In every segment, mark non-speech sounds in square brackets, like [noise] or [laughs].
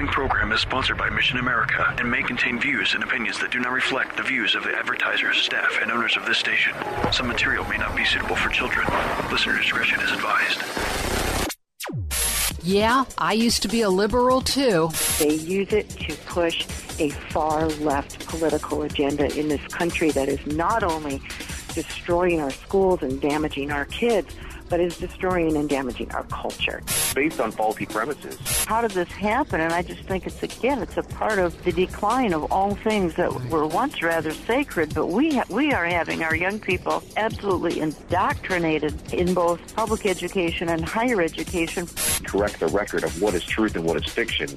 The following program is sponsored by Mission America and may contain views and opinions that do not reflect the views of the advertisers, staff, and owners of this station. Some material may not be suitable for children. Listener discretion is advised. Yeah, I used to be a liberal too. They use it to push a far left political agenda in this country that is not only destroying our schools and damaging our kids, but is destroying and damaging our culture. Based on faulty premises. How did this happen? And I just think it's, again, it's a part of the decline of all things that were once rather sacred, but we, ha- we are having our young people absolutely indoctrinated in both public education and higher education. Correct the record of what is truth and what is fiction.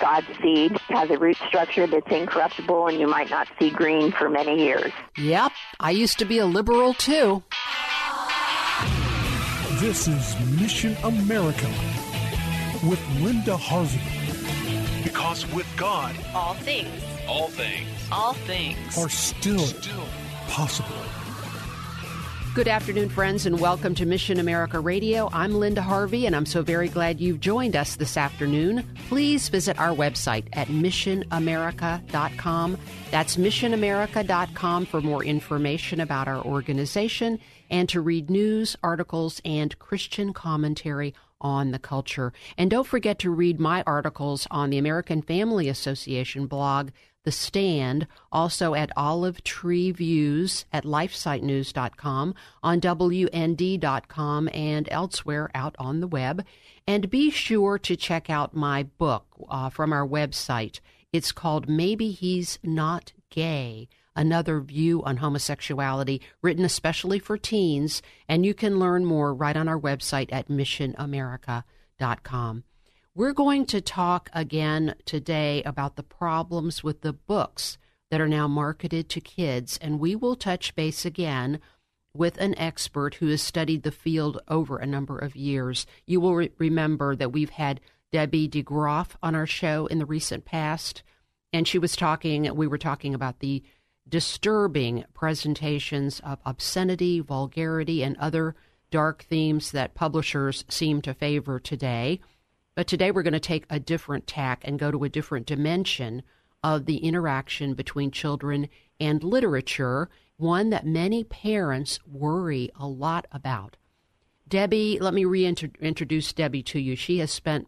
God's seed has a root structure that's incorruptible and you might not see green for many years. Yep, I used to be a liberal too. This is Mission America with Linda Harvey. Because with God, all things, all things, all things are still, still possible. Good afternoon, friends, and welcome to Mission America Radio. I'm Linda Harvey, and I'm so very glad you've joined us this afternoon. Please visit our website at missionamerica.com. That's missionamerica.com for more information about our organization and to read news, articles, and Christian commentary on the culture. And don't forget to read my articles on the American Family Association blog, The Stand, also at Olive Tree Views at lifesitenews.com, on WND.com, and elsewhere out on the web. And be sure to check out my book uh, from our website. It's called Maybe He's Not Gay Another View on Homosexuality, written especially for teens, and you can learn more right on our website at missionamerica.com. We're going to talk again today about the problems with the books that are now marketed to kids, and we will touch base again with an expert who has studied the field over a number of years. You will re- remember that we've had Debbie DeGroff on our show in the recent past, and she was talking, we were talking about the disturbing presentations of obscenity, vulgarity, and other dark themes that publishers seem to favor today. But today we're going to take a different tack and go to a different dimension of the interaction between children and literature, one that many parents worry a lot about. Debbie, let me reintroduce Debbie to you. She has spent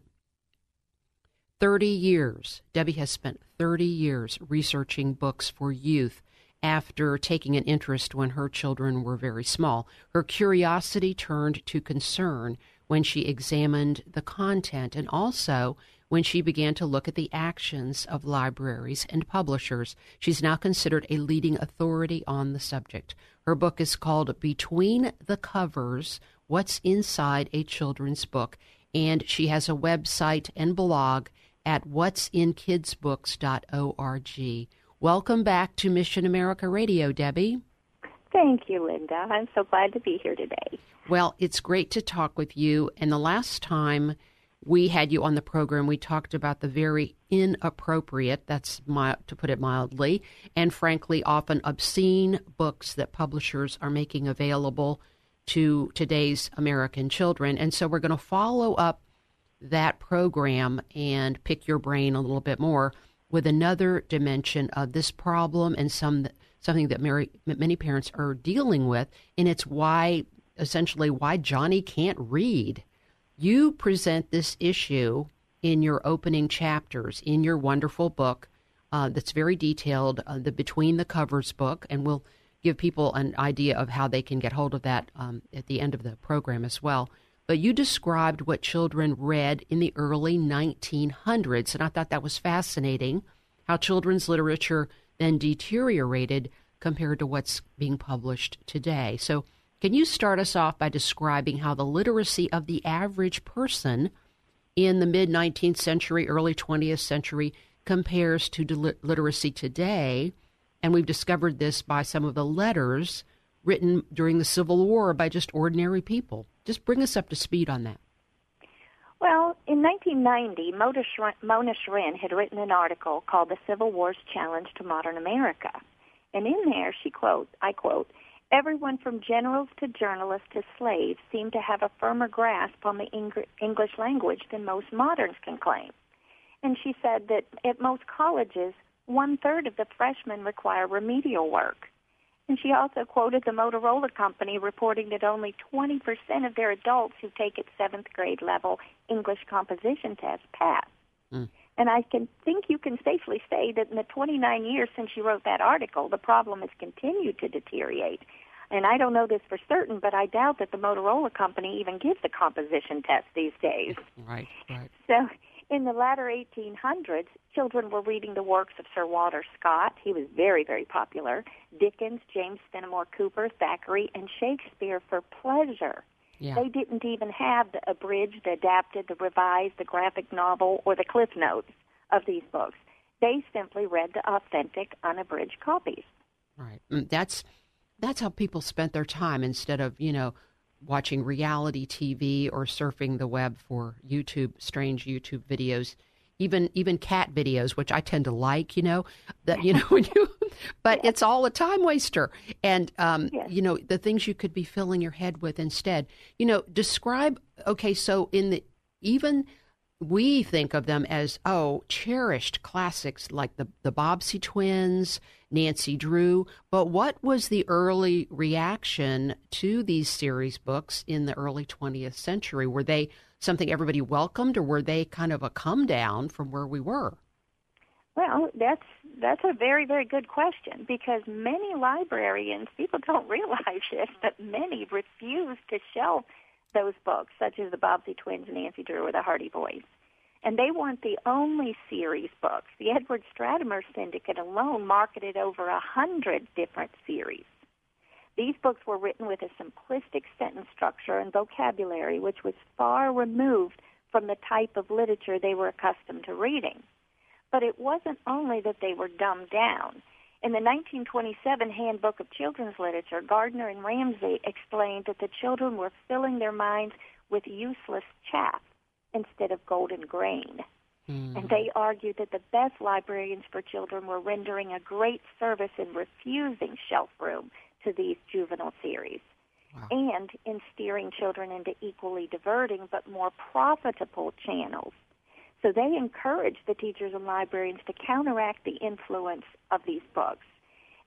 30 years, Debbie has spent 30 years researching books for youth after taking an interest when her children were very small. Her curiosity turned to concern when she examined the content and also when she began to look at the actions of libraries and publishers. She's now considered a leading authority on the subject. Her book is called Between the Covers What's Inside a Children's Book, and she has a website and blog at what'sinkidsbooks.org. Welcome back to Mission America Radio, Debbie. Thank you, Linda. I'm so glad to be here today. Well, it's great to talk with you. And the last time we had you on the program, we talked about the very inappropriate, that's to put it mildly, and frankly, often obscene books that publishers are making available to today's American children. And so we're going to follow up that program and pick your brain a little bit more with another dimension of this problem and some something that many, many parents are dealing with, and it's why essentially why Johnny can't read. You present this issue in your opening chapters in your wonderful book uh, that's very detailed, uh, the Between the Covers book, and we'll give people an idea of how they can get hold of that um, at the end of the program as well. But you described what children read in the early 1900s, and I thought that was fascinating how children's literature then deteriorated compared to what's being published today. So, can you start us off by describing how the literacy of the average person in the mid 19th century, early 20th century compares to del- literacy today. And we've discovered this by some of the letters written during the Civil War by just ordinary people. Just bring us up to speed on that. Well, in 1990, Mona Charen had written an article called The Civil War's Challenge to Modern America. And in there, she quotes, I quote, Everyone from generals to journalists to slaves seem to have a firmer grasp on the English language than most moderns can claim. And she said that at most colleges, one third of the freshmen require remedial work. And she also quoted the Motorola company reporting that only 20% of their adults who take its seventh grade level English composition test pass. Mm. And I can think you can safely say that in the 29 years since she wrote that article, the problem has continued to deteriorate. And I don't know this for certain, but I doubt that the Motorola company even gives a composition test these days. Right, right. So in the latter 1800s, children were reading the works of Sir Walter Scott. He was very, very popular. Dickens, James Fenimore Cooper, Thackeray, and Shakespeare for pleasure. Yeah. They didn't even have the abridged, the adapted, the revised, the graphic novel, or the cliff notes of these books. They simply read the authentic, unabridged copies. Right. Mm, that's that's how people spent their time instead of you know watching reality TV or surfing the web for YouTube strange YouTube videos even even cat videos, which I tend to like, you know, that you know [laughs] when you, but it's all a time waster, and um, you know the things you could be filling your head with instead. You know, describe. Okay, so in the even we think of them as oh cherished classics like the the Bobbsey twins, Nancy Drew. But what was the early reaction to these series books in the early 20th century? Were they something everybody welcomed, or were they kind of a come down from where we were? Well, that's that's a very very good question because many librarians, people don't [laughs] realize this, but many refuse to shelve those books, such as the Bobbsey Twins, Nancy Drew, or the Hardy Boys. And they weren't the only series books. The Edward Stratemeyer Syndicate alone marketed over a hundred different series. These books were written with a simplistic sentence structure and vocabulary which was far removed from the type of literature they were accustomed to reading. But it wasn't only that they were dumbed down. In the 1927 Handbook of Children's Literature, Gardner and Ramsey explained that the children were filling their minds with useless chaff instead of golden grain. Mm. And they argued that the best librarians for children were rendering a great service in refusing shelf room to these juvenile series. Wow. And in steering children into equally diverting but more profitable channels. So they encouraged the teachers and librarians to counteract the influence of these books.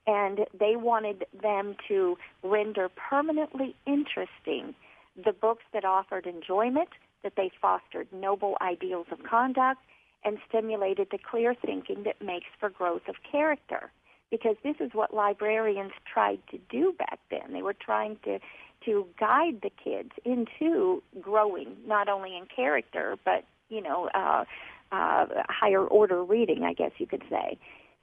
And they wanted them to render permanently interesting the books that offered enjoyment, that they fostered noble ideals of conduct, and stimulated the clear thinking that makes for growth of character because this is what librarians tried to do back then. They were trying to to guide the kids into growing not only in character but you know uh, uh, higher order reading, I guess you could say.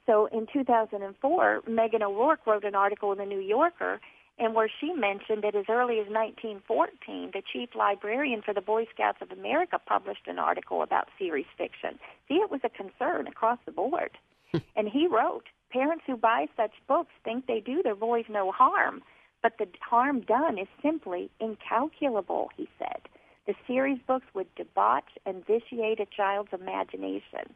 So in 2004, Meghan O'Rourke wrote an article in the New Yorker, and where she mentioned that as early as 1914, the chief librarian for the Boy Scouts of America published an article about series fiction. See, it was a concern across the board. [laughs] and he wrote, Parents who buy such books think they do their boys no harm, but the harm done is simply incalculable, he said. The series books would debauch and vitiate a child's imagination.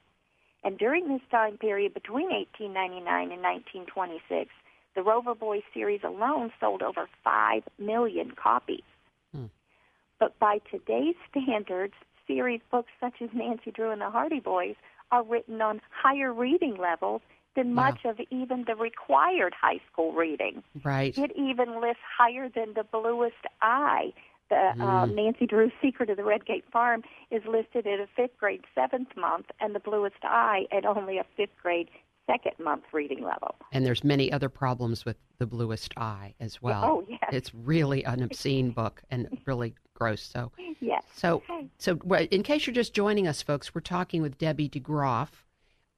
And during this time period between 1899 and 1926, the Rover Boys series alone sold over 5 million copies. Hmm. But by today's standards, series books such as Nancy Drew and the Hardy Boys are written on higher reading levels than wow. much of even the required high school reading. Right. It even lists higher than the bluest eye. The mm. uh, Nancy Drew's Secret of the Red Gate Farm is listed at a fifth grade seventh month, and the bluest eye at only a fifth grade second month reading level. And there's many other problems with the bluest eye as well. Oh yes, it's really an obscene book and really gross. So yes. So so in case you're just joining us, folks, we're talking with Debbie DeGroff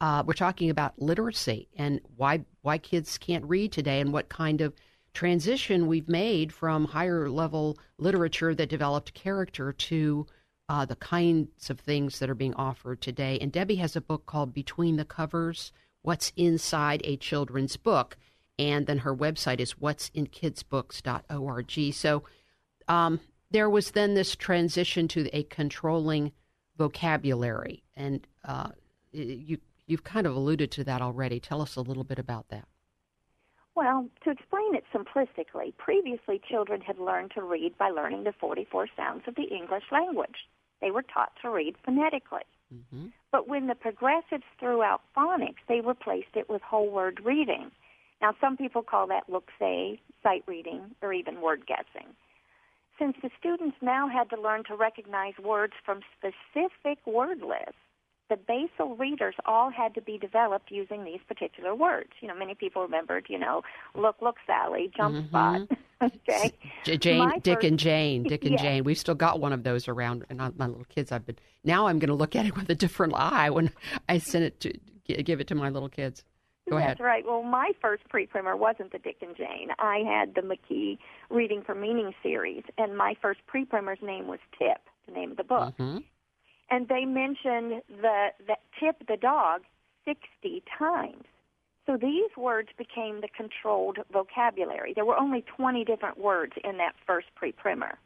uh, we're talking about literacy and why why kids can't read today and what kind of transition we've made from higher level literature that developed character to uh, the kinds of things that are being offered today. And Debbie has a book called Between the Covers What's Inside a Children's Book. And then her website is what'sinkidsbooks.org. So um, there was then this transition to a controlling vocabulary. And uh, you, you've kind of alluded to that already. Tell us a little bit about that. Well, to explain it simplistically, previously children had learned to read by learning the 44 sounds of the English language. They were taught to read phonetically. Mm-hmm. But when the progressives threw out phonics, they replaced it with whole word reading. Now, some people call that look-say, sight reading, or even word guessing. Since the students now had to learn to recognize words from specific word lists, the basal readers all had to be developed using these particular words. You know, many people remembered, you know, look, look, Sally, jump mm-hmm. spot. [laughs] okay. Jane, my Dick first, and Jane, Dick and [laughs] Jane. We've still got one of those around. And my little kids, I've been now. I'm going to look at it [laughs] with a different eye when I send it to give it to my little kids. Go That's ahead. That's right. Well, my first pre-primer wasn't the Dick and Jane. I had the McKee Reading for Meaning series, and my first pre-primer's name was Tip, the name of the book. Mm-hmm and they mentioned the, the tip the dog 60 times. So these words became the controlled vocabulary. There were only 20 different words in that first pre-primer.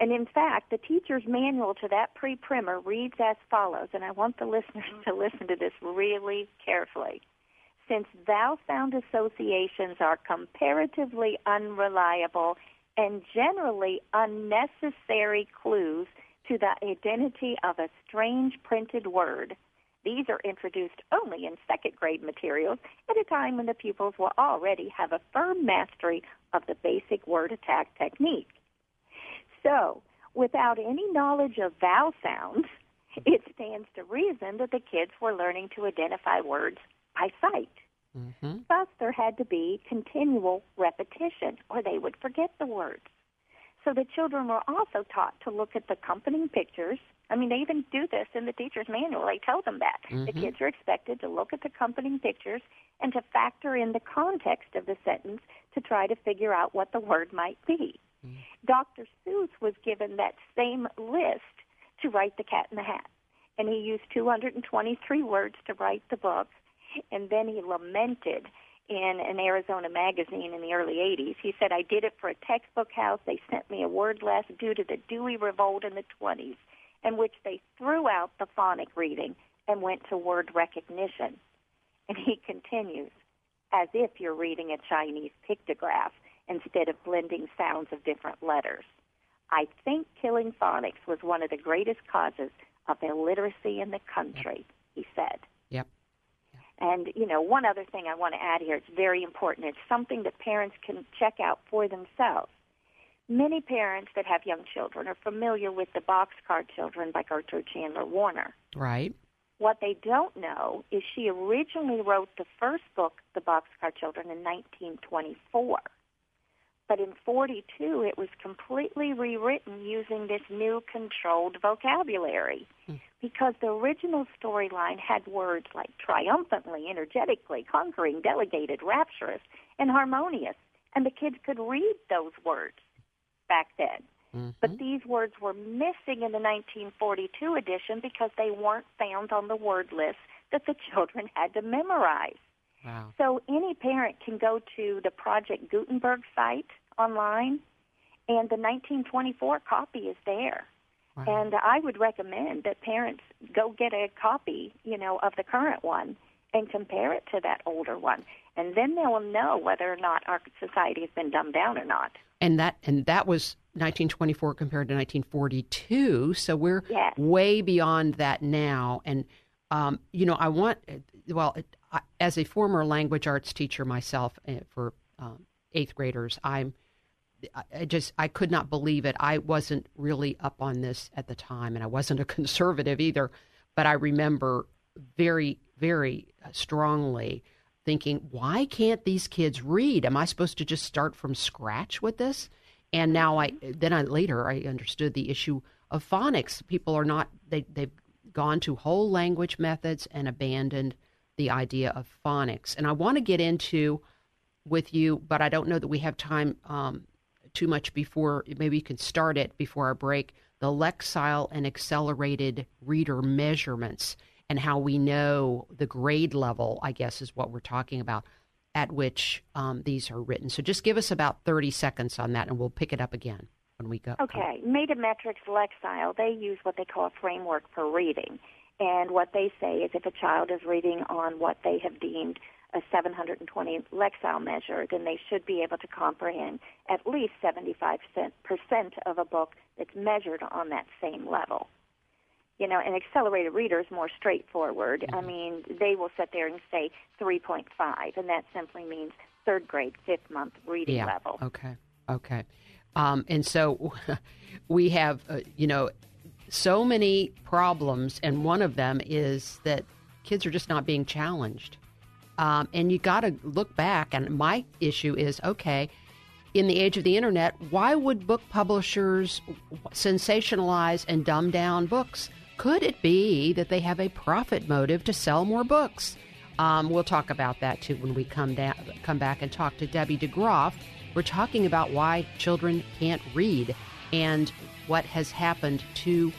And in fact, the teacher's manual to that pre-primer reads as follows, and I want the listeners to listen to this really carefully. Since vowel sound associations are comparatively unreliable and generally unnecessary clues to the identity of a strange printed word. These are introduced only in second grade materials at a time when the pupils will already have a firm mastery of the basic word attack technique. So, without any knowledge of vowel sounds, [laughs] it stands to reason that the kids were learning to identify words by sight. Mm-hmm. Thus, there had to be continual repetition, or they would forget the words. So the children were also taught to look at the accompanying pictures. I mean, they even do this in the teacher's manual. They tell them that. Mm-hmm. The kids are expected to look at the accompanying pictures and to factor in the context of the sentence to try to figure out what the word might be. Mm-hmm. Dr. Seuss was given that same list to write The Cat in the Hat. And he used 223 words to write the book. And then he lamented in an Arizona magazine in the early 80s. He said, I did it for a textbook house. They sent me a word less due to the Dewey Revolt in the 20s, in which they threw out the phonic reading and went to word recognition. And he continues, as if you're reading a Chinese pictograph instead of blending sounds of different letters. I think killing phonics was one of the greatest causes of illiteracy in the country, he said. And, you know, one other thing I want to add here, it's very important. It's something that parents can check out for themselves. Many parents that have young children are familiar with the Boxcar Children by Gertrude Chandler Warner. Right. What they don't know is she originally wrote the first book, The Boxcar Children, in 1924. But in 42, it was completely rewritten using this new controlled vocabulary. Hmm. Because the original storyline had words like triumphantly, energetically, conquering, delegated, rapturous, and harmonious. And the kids could read those words back then. Mm-hmm. But these words were missing in the 1942 edition because they weren't found on the word list that the [laughs] children had to memorize. Wow. So any parent can go to the Project Gutenberg site online, and the 1924 copy is there. Wow. And I would recommend that parents go get a copy, you know, of the current one and compare it to that older one, and then they will know whether or not our society has been dumbed down or not. And that and that was 1924 compared to 1942, so we're yes. way beyond that now. And um, you know, I want well, as a former language arts teacher myself uh, for um, eighth graders, I'm I just I could not believe it. I wasn't really up on this at the time, and I wasn't a [laughs] conservative either. But I remember very, very strongly thinking, why can't these kids read? Am I supposed to just start from scratch with this? And now I then I later I understood the issue of phonics. People are not they they've gone to whole language methods and abandoned the idea of phonics. And I want to get into with you, but I don't know that we have time um, too much before. Maybe you can start it before our break. the Lexile and accelerated reader measurements and how we know the grade level, I guess, is what we're talking about, at which um, these are written. So just give us about 30 seconds on that, and we'll pick it up again when we go. Okay. Metametrics Lexile, they use what they call a framework for reading. And what they say is if a child is reading on what they have deemed a 720 Lexile measure, then they should be able to comprehend at least 75% of a book that's measured on that same level. You know, an accelerated reader is more straightforward. Mm-hmm. I mean, they will sit there and say 3.5, and that simply means third grade, fifth month reading yeah. level. Okay, okay. Um, and so [laughs] we have, uh, you know, so many problems, and one of them is that kids are just not being challenged. Um, and you got to look back. And my issue is okay, in the age of the internet, why would book publishers sensationalize and dumb down books? Could it be that they have a profit motive to sell more books? Um, we'll talk about that too when we come down, come back and talk to Debbie DeGroff. We're talking about why children can't read and what has happened to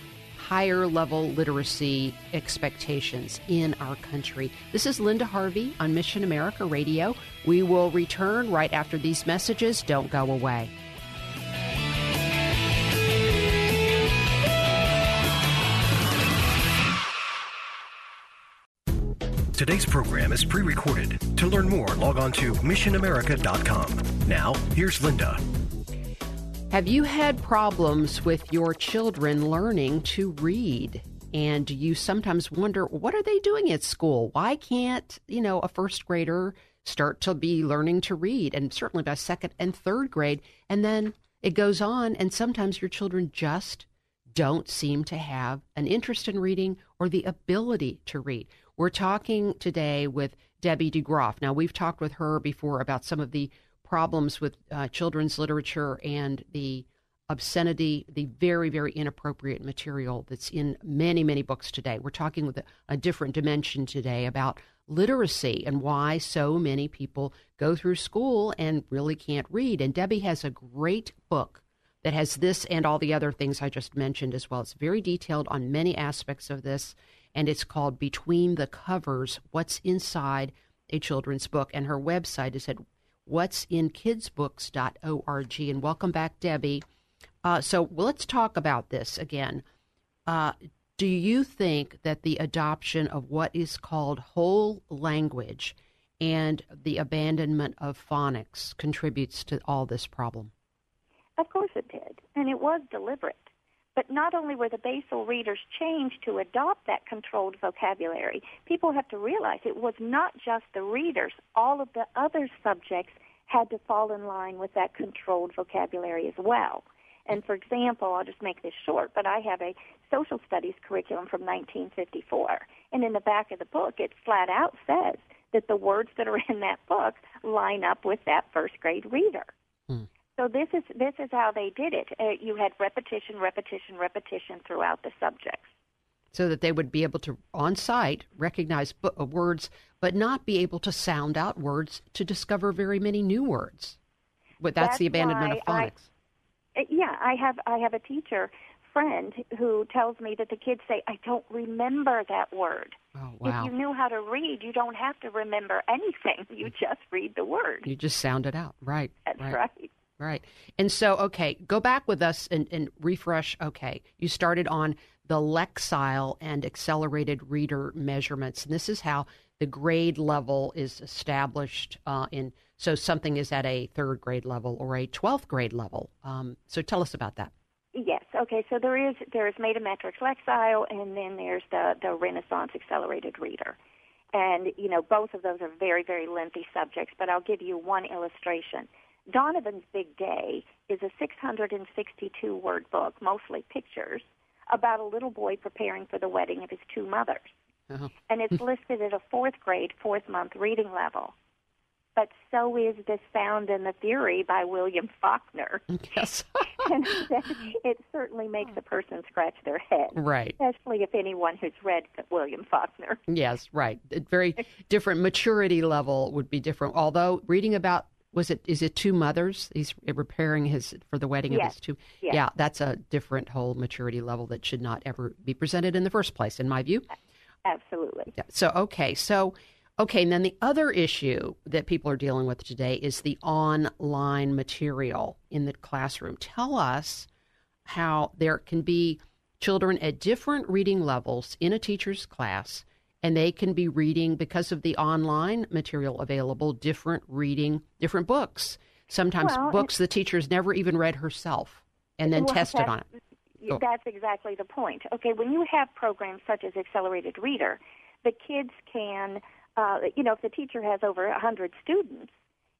higher level literacy expectations in our country. This is Linda Harvey on Mission America Radio. We will return right after these messages. Don't go away. Today's program is pre recorded. To learn more, log on to missionamerica.com. Now, here's Linda. Have you had problems with your children learning to read? And you sometimes wonder, what are they doing at school? Why can't, you know, a first grader start to be learning to read? And certainly by second and third grade. And then it goes on, and sometimes your children just don't seem to have an interest in reading or the ability to read. We're talking today with Debbie DeGroff. Now, we've talked with her before about some of the problems with uh, children's literature and the obscenity, the very, very inappropriate material that's in many, many books today. We're talking with a, a, different dimension today about literacy and why so many people go through school and really can't read. And Debbie has a great book that has this and all the other things I just mentioned as well. It's very detailed on many aspects of this, and it's called Between the Covers What's Inside a Children's Book. And her website is at what'sinkidsbooks.org. And welcome back, Debbie. Uh, so let's talk about this again. Uh, do you think that the adoption of what is called whole language and the abandonment of phonics contributes to all this problem? Of course it did, and it was deliberate. But not only were the basal readers changed to adopt that controlled vocabulary, people have to realize it was not just the readers. All of the other subjects had to fall in line with that controlled vocabulary as well. And for example, I'll just make this short, but I have a social studies curriculum from 1954. And in the back of the book, it flat out says that the words that are in that book line up with that first grade reader. Hmm. So this is this is how they did it. Uh, you had repetition, repetition, repetition throughout the subjects, so that they would be able to on site recognize bu- uh, words, but not be able to sound out words to discover very many new words. But that's, that's the abandonment of phonics. I, uh, yeah, I have I have a teacher friend who tells me that the kids say, "I don't remember that word." Oh, wow. If you knew how to read, you don't have to remember anything. [laughs] You just read the word. You just sound it out, right? That's right. right. Right. And so, okay, go back with us and, and refresh. Okay, you started on the Lexile and accelerated reader measurements. And this is how the grade level is established uh, in. So something is at a third grade level or a 12th grade level. Um, so tell us about that. Yes. Okay. So there is there is Metametrics Lexile, and then there's the the Renaissance Accelerated Reader, and you know both of those are very very lengthy subjects. But I'll give you one illustration. Donovan's Big Day is a 662 word book, mostly pictures, about a little boy preparing for the wedding of his two mothers. Uh-huh. And it's listed at a fourth grade, fourth month reading level. But so is The Sound and the Fury by William Faulkner. Yes. and [laughs] it certainly makes a person scratch their head. Right. Especially if anyone who's read William Faulkner. Yes, right. A very different maturity level would be different. Although reading about was it is it two mothers? He's repairing his for the wedding of Yes. his two. Yes. Yeah, that's a different whole maturity level that should not ever be presented in the first place, in my view. Absolutely. Yeah. So okay, so okay, and then the other issue that people are dealing with today is the online material in the classroom. Tell us how there can be children at different reading levels in a teacher's class and they can be reading because of the online material available different reading different books sometimes Well, books the teacher's never even read herself and then Well, tested on it. That's exactly the point. Okay, when you have programs such as Accelerated Reader, the kids can, uh, you know, if the teacher has over 100 students,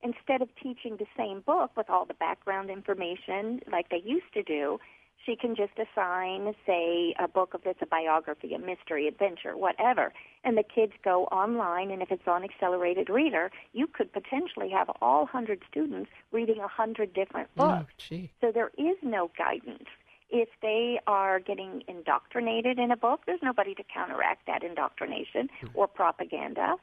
instead of teaching the same book with all the background information like they used to do, she can just assign, say, a book if it's a biography, a mystery, adventure, whatever, and the kids go online. And if it's on Accelerated Reader, you could potentially have all 100 students reading a 100 different mm, books. oh. So there is no guidance. If they are getting indoctrinated in a book, there's nobody to counteract that indoctrination mm. or propaganda.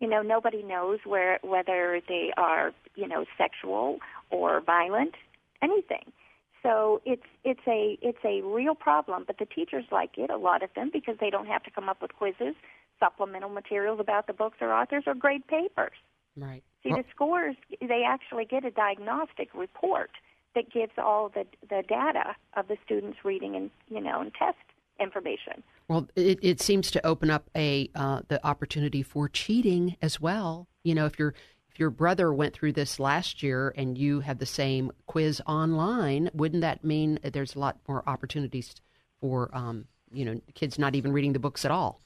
You know, nobody knows where whether they are, you know, sexual or violent, anything. So it's it's a it's a real problem, but the teachers like it, a lot of them, because they don't have to come up with quizzes, supplemental materials about the books or authors, or grade papers. right See, Well- the scores, they actually get a diagnostic report that gives all the, the data of the students' reading and, you know, and test information. Well, it, it seems to open up a uh, the opportunity for cheating as well. You know, if your if your brother went through this last year and you have the same quiz online, wouldn't that mean that there's a lot more opportunities for um, you know kids not even reading the books at all?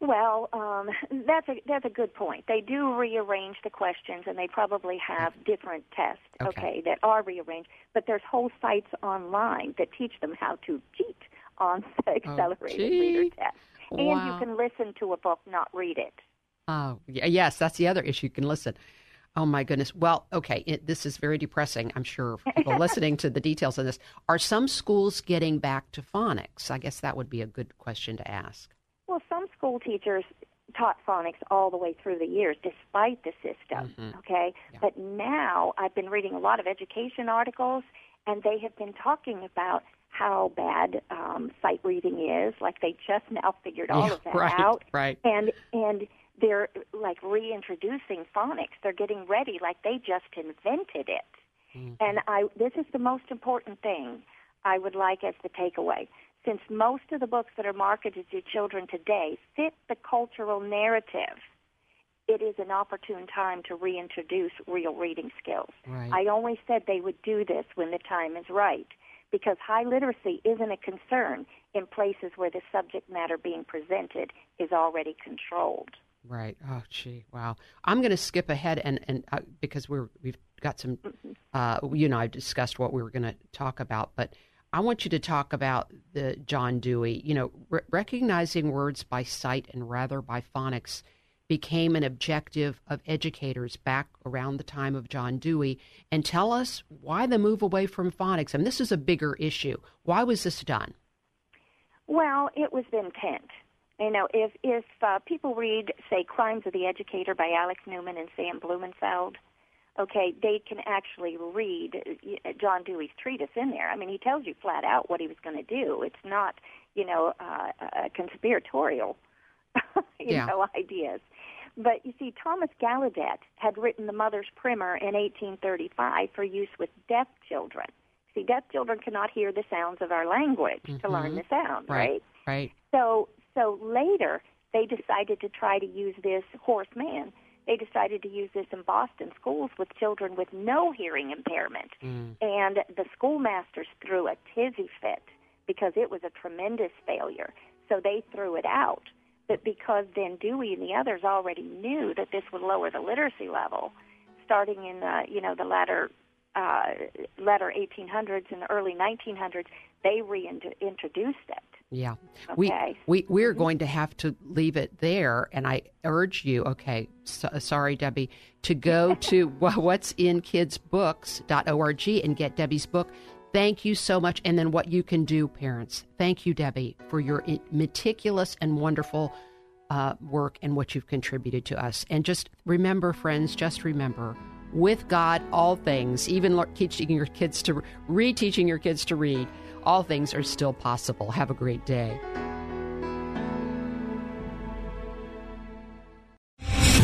Well, um, that's a that's a good point. They do rearrange the questions, and they probably have different tests, Okay. that are rearranged. But there's whole sites online that teach them how to cheat on the [laughs] accelerated reader Oh, gee. test, and Wow. you can listen to a book, not read it. Oh, yes, that's the other issue. You can listen. Oh my goodness. Well, okay, it, this is very depressing. I'm sure for people [laughs] listening to the details of this. Are some schools getting back to phonics? I guess that would be a good question to ask. Well, some school teachers taught phonics all the way through the years, despite the system. Mhm. Okay, Yeah. but now I've been reading a lot of education articles, and they have been talking about how bad um, sight reading is. Like they just now figured all Yeah, of that [laughs] right, out, right. and and they're like reintroducing phonics. They're getting ready, like they just invented it. Mm-hmm. And I, this is the most important thing I would like as the takeaway. Since most of the books that are marketed to children today fit the cultural narrative, it is an opportune time to reintroduce real reading skills. Right. I only said they would do this when the time is right, because high literacy isn't a concern in places where the subject matter being presented is already controlled. Right. Oh, gee. Wow. I'm going to skip ahead and and uh, because we're we've got some, uh, you know, I discussed what we were going to talk about, but I want you to talk about the John Dewey. You know, re- recognizing words by sight and rather by phonics became an objective of educators back around the time of John Dewey. And tell us why the move away from phonics. And this is a bigger issue. Why was this done? Well, it was intent. You know, if if uh, people read, say, Crimes of the Educator by Alex Newman and Sam Blumenfeld, okay, they can actually read John Dewey's treatise in there. I mean, he tells you flat out what he was going to do. It's not, you know, uh, uh, conspiratorial, [laughs] you Yeah. know, ideas. But you see, Thomas Gallaudet had written the Mother's Primer in 1835 for use with deaf children. See, deaf children cannot hear the sounds of our language to learn Mhm. the sound, right? Right. So so later they decided to try to use this horseman. They decided to use this in Boston schools with children with no hearing impairment. Mm. And the schoolmasters threw a tizzy fit because it was a tremendous failure. So they threw it out. But because then Dewey and the others already knew that this would lower the literacy level, starting in the you know the latter uh, latter 1800s and the early 1900s, they reintroduced it. Yeah. Okay. We, we, we're going to have to leave it there. And I urge you, okay, so, sorry, Debbie, to go to [laughs] what's in kidsbooks.org and get Debbie's book. Thank you so much. And then what you can do, parents. Thank you, Debbie, for your meticulous and wonderful uh, work and what you've contributed to us. And just remember, friends, just remember with God, all things, even teaching your kids to reteaching your kids to read, all things are still possible. Have a great day.